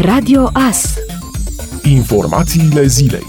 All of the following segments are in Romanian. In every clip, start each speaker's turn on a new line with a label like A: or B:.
A: Radio AS.
B: Informațiile zilei.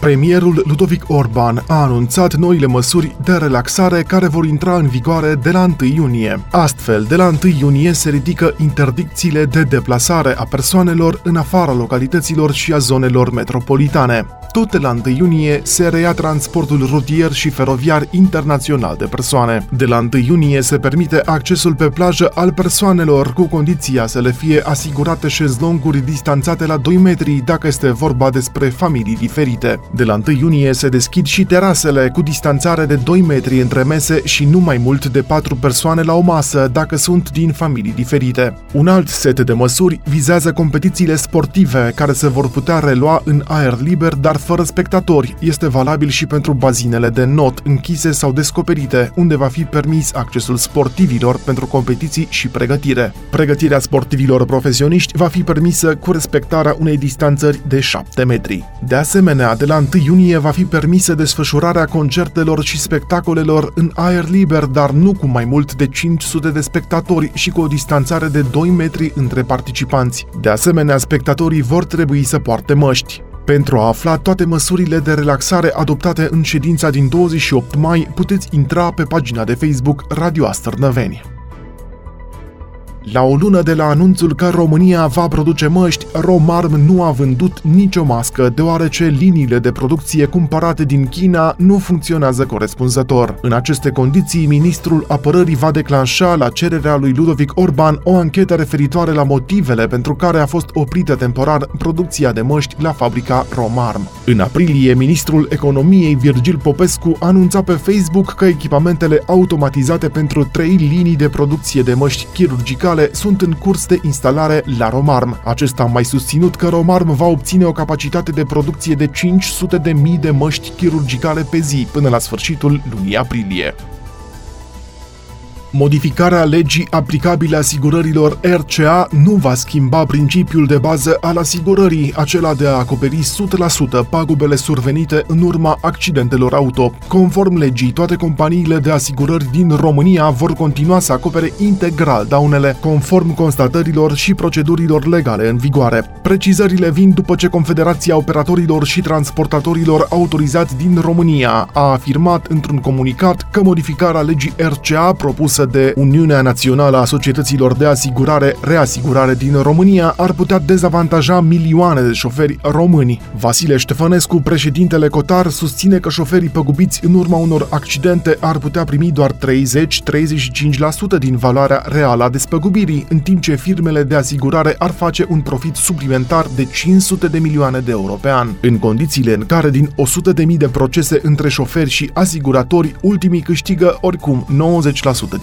B: Premierul Ludovic Orban a anunțat noile măsuri de relaxare care vor intra în vigoare de la 1 iunie. Astfel, de la 1 iunie se ridică interdicțiile de deplasare a persoanelor în afara localităților și a zonelor metropolitane tot de la 1 iunie se reia transportul rutier și feroviar internațional de persoane. De la 1 iunie se permite accesul pe plajă al persoanelor cu condiția să le fie asigurate șezlonguri distanțate la 2 metri dacă este vorba despre familii diferite. De la 1 iunie se deschid și terasele cu distanțare de 2 metri între mese și nu mai mult de 4 persoane la o masă dacă sunt din familii diferite. Un alt set de măsuri vizează competițiile sportive care se vor putea relua în aer liber, dar fără spectatori. Este valabil și pentru bazinele de not închise sau descoperite, unde va fi permis accesul sportivilor pentru competiții și pregătire. Pregătirea sportivilor profesioniști va fi permisă cu respectarea unei distanțări de 7 metri. De asemenea, de la 1 iunie va fi permisă desfășurarea concertelor și spectacolelor în aer liber, dar nu cu mai mult de 500 de spectatori și cu o distanțare de 2 metri între participanți. De asemenea, spectatorii vor trebui să poarte măști. Pentru a afla toate măsurile de relaxare adoptate în ședința din 28 mai, puteți intra pe pagina de Facebook Radio Astărnăveni. La o lună de la anunțul că România va produce măști, Romarm nu a vândut nicio mască, deoarece liniile de producție cumpărate din China nu funcționează corespunzător. În aceste condiții, ministrul apărării va declanșa la cererea lui Ludovic Orban o anchetă referitoare la motivele pentru care a fost oprită temporar producția de măști la fabrica Romarm. În aprilie, ministrul economiei Virgil Popescu anunța pe Facebook că echipamentele automatizate pentru trei linii de producție de măști chirurgicale naționale sunt în curs de instalare la Romarm. Acesta a mai susținut că Romarm va obține o capacitate de producție de 500 de mii de măști chirurgicale pe zi până la sfârșitul lunii aprilie. Modificarea legii aplicabile asigurărilor RCA nu va schimba principiul de bază al asigurării, acela de a acoperi 100% pagubele survenite în urma accidentelor auto. Conform legii, toate companiile de asigurări din România vor continua să acopere integral daunele, conform constatărilor și procedurilor legale în vigoare. Precizările vin după ce Confederația Operatorilor și Transportatorilor autorizați din România a afirmat într-un comunicat că modificarea legii RCA propusă de Uniunea Națională a Societăților de Asigurare Reasigurare din România ar putea dezavantaja milioane de șoferi români. Vasile Ștefănescu, președintele Cotar, susține că șoferii păgubiți în urma unor accidente ar putea primi doar 30-35% din valoarea reală a despăgubirii, în timp ce firmele de asigurare ar face un profit suplimentar de 500 de milioane de euro pe an. În condițiile în care din 100.000 de procese între șoferi și asiguratori, ultimii câștigă oricum 90%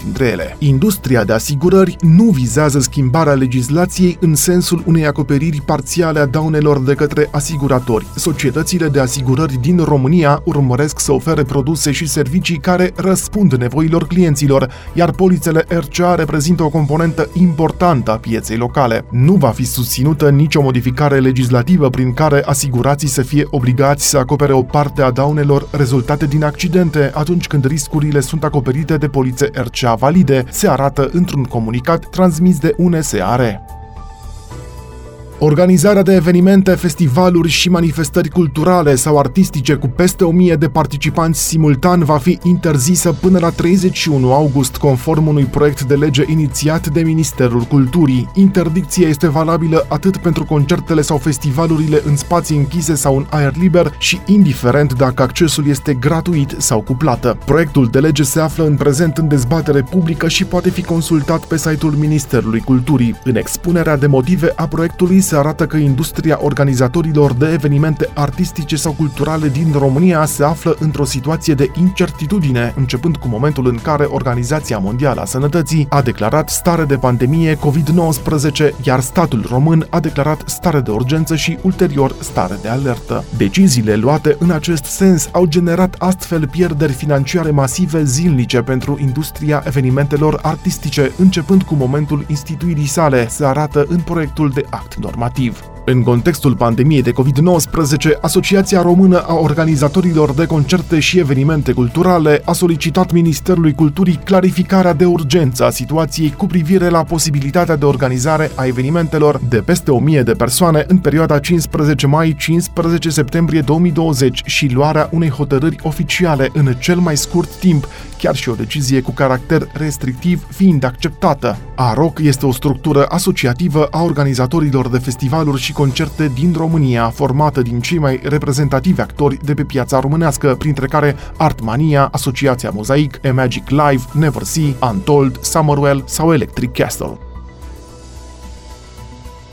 B: din dintre ele. Industria de asigurări nu vizează schimbarea legislației în sensul unei acoperiri parțiale a daunelor de către asiguratori. Societățile de asigurări din România urmăresc să ofere produse și servicii care răspund nevoilor clienților, iar polițele RCA reprezintă o componentă importantă a pieței locale. Nu va fi susținută nicio modificare legislativă prin care asigurații să fie obligați să acopere o parte a daunelor rezultate din accidente atunci când riscurile sunt acoperite de polițe RCA valide, se arată într-un comunicat transmis de UNSAR. Organizarea de evenimente, festivaluri și manifestări culturale sau artistice cu peste 1000 de participanți simultan va fi interzisă până la 31 august, conform unui proiect de lege inițiat de Ministerul Culturii. Interdicția este valabilă atât pentru concertele sau festivalurile în spații închise sau în aer liber și indiferent dacă accesul este gratuit sau cu plată. Proiectul de lege se află în prezent în dezbatere publică și poate fi consultat pe site-ul Ministerului Culturii. În expunerea de motive a proiectului se arată că industria organizatorilor de evenimente artistice sau culturale din România se află într-o situație de incertitudine, începând cu momentul în care Organizația Mondială a Sănătății a declarat stare de pandemie COVID-19, iar statul român a declarat stare de urgență și ulterior stare de alertă. Deciziile luate în acest sens au generat astfel pierderi financiare masive zilnice pentru industria evenimentelor artistice, începând cu momentul instituirii sale, se arată în proiectul de act normativ normativ. În contextul pandemiei de COVID-19, Asociația Română a Organizatorilor de Concerte și Evenimente Culturale a solicitat Ministerului Culturii clarificarea de urgență a situației cu privire la posibilitatea de organizare a evenimentelor de peste 1000 de persoane în perioada 15 mai-15 septembrie 2020 și luarea unei hotărâri oficiale în cel mai scurt timp, chiar și o decizie cu caracter restrictiv fiind acceptată. AROC este o structură asociativă a organizatorilor de festivaluri și concerte din România, formată din cei mai reprezentativi actori de pe piața românească, printre care Artmania, Asociația Mozaic, A Magic Live, Never See, Untold, Summerwell sau Electric Castle.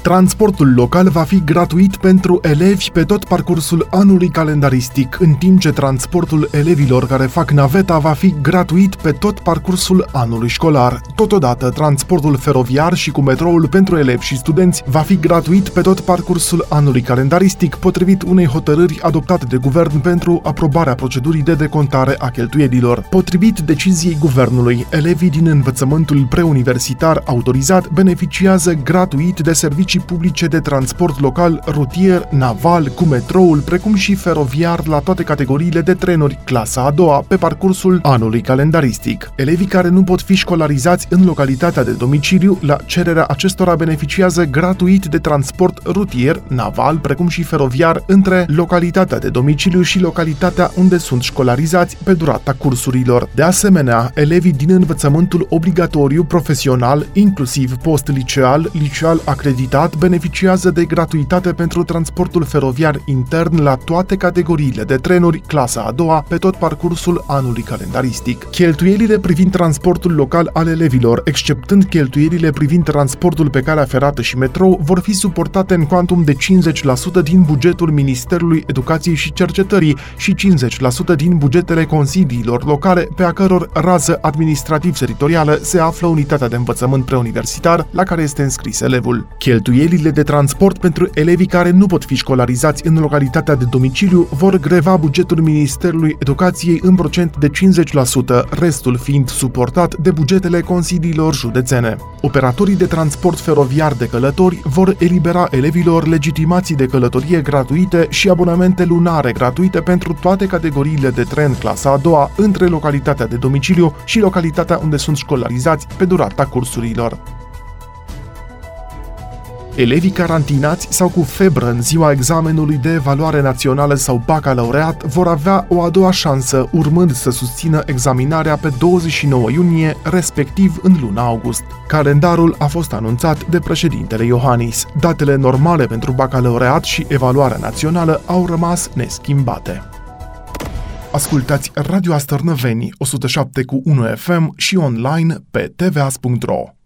B: Transportul local va fi gratuit pentru elevi pe tot parcursul anului calendaristic, în timp ce transportul elevilor care fac naveta va fi gratuit pe tot parcursul anului școlar. Totodată, transportul feroviar și cu metroul pentru elevi și studenți va fi gratuit pe tot parcursul anului calendaristic, potrivit unei hotărâri adoptate de guvern pentru aprobarea procedurii de decontare a cheltuielilor. Potrivit deciziei guvernului, elevii din învățământul preuniversitar autorizat beneficiază gratuit de servicii servicii publice de transport local, rutier, naval, cu metroul, precum și feroviar la toate categoriile de trenuri, clasa a doua, pe parcursul anului calendaristic. Elevii care nu pot fi școlarizați în localitatea de domiciliu, la cererea acestora beneficiază gratuit de transport rutier, naval, precum și feroviar între localitatea de domiciliu și localitatea unde sunt școlarizați pe durata cursurilor. De asemenea, elevii din învățământul obligatoriu profesional, inclusiv post-liceal, liceal acreditat, stat beneficiază de gratuitate pentru transportul feroviar intern la toate categoriile de trenuri, clasa a doua, pe tot parcursul anului calendaristic. Cheltuielile privind transportul local al elevilor, exceptând cheltuielile privind transportul pe calea ferată și metrou, vor fi suportate în cuantum de 50% din bugetul Ministerului Educației și Cercetării și 50% din bugetele consiliilor locale pe a căror rază administrativ-teritorială se află unitatea de învățământ preuniversitar la care este înscris elevul. Cheltuielile Cheltuielile de transport pentru elevii care nu pot fi școlarizați în localitatea de domiciliu vor greva bugetul Ministerului Educației în procent de 50%, restul fiind suportat de bugetele consiliilor județene. Operatorii de transport feroviar de călători vor elibera elevilor legitimații de călătorie gratuite și abonamente lunare gratuite pentru toate categoriile de tren clasa a doua între localitatea de domiciliu și localitatea unde sunt școlarizați pe durata cursurilor. Elevii carantinați sau cu febră în ziua examenului de evaluare națională sau bacalaureat vor avea o a doua șansă, urmând să susțină examinarea pe 29 iunie, respectiv în luna august. Calendarul a fost anunțat de președintele Iohannis. Datele normale pentru bacalaureat și evaluarea națională au rămas neschimbate. Ascultați Radio Astărnăveni 107 cu 1 FM și online pe tvas.ro.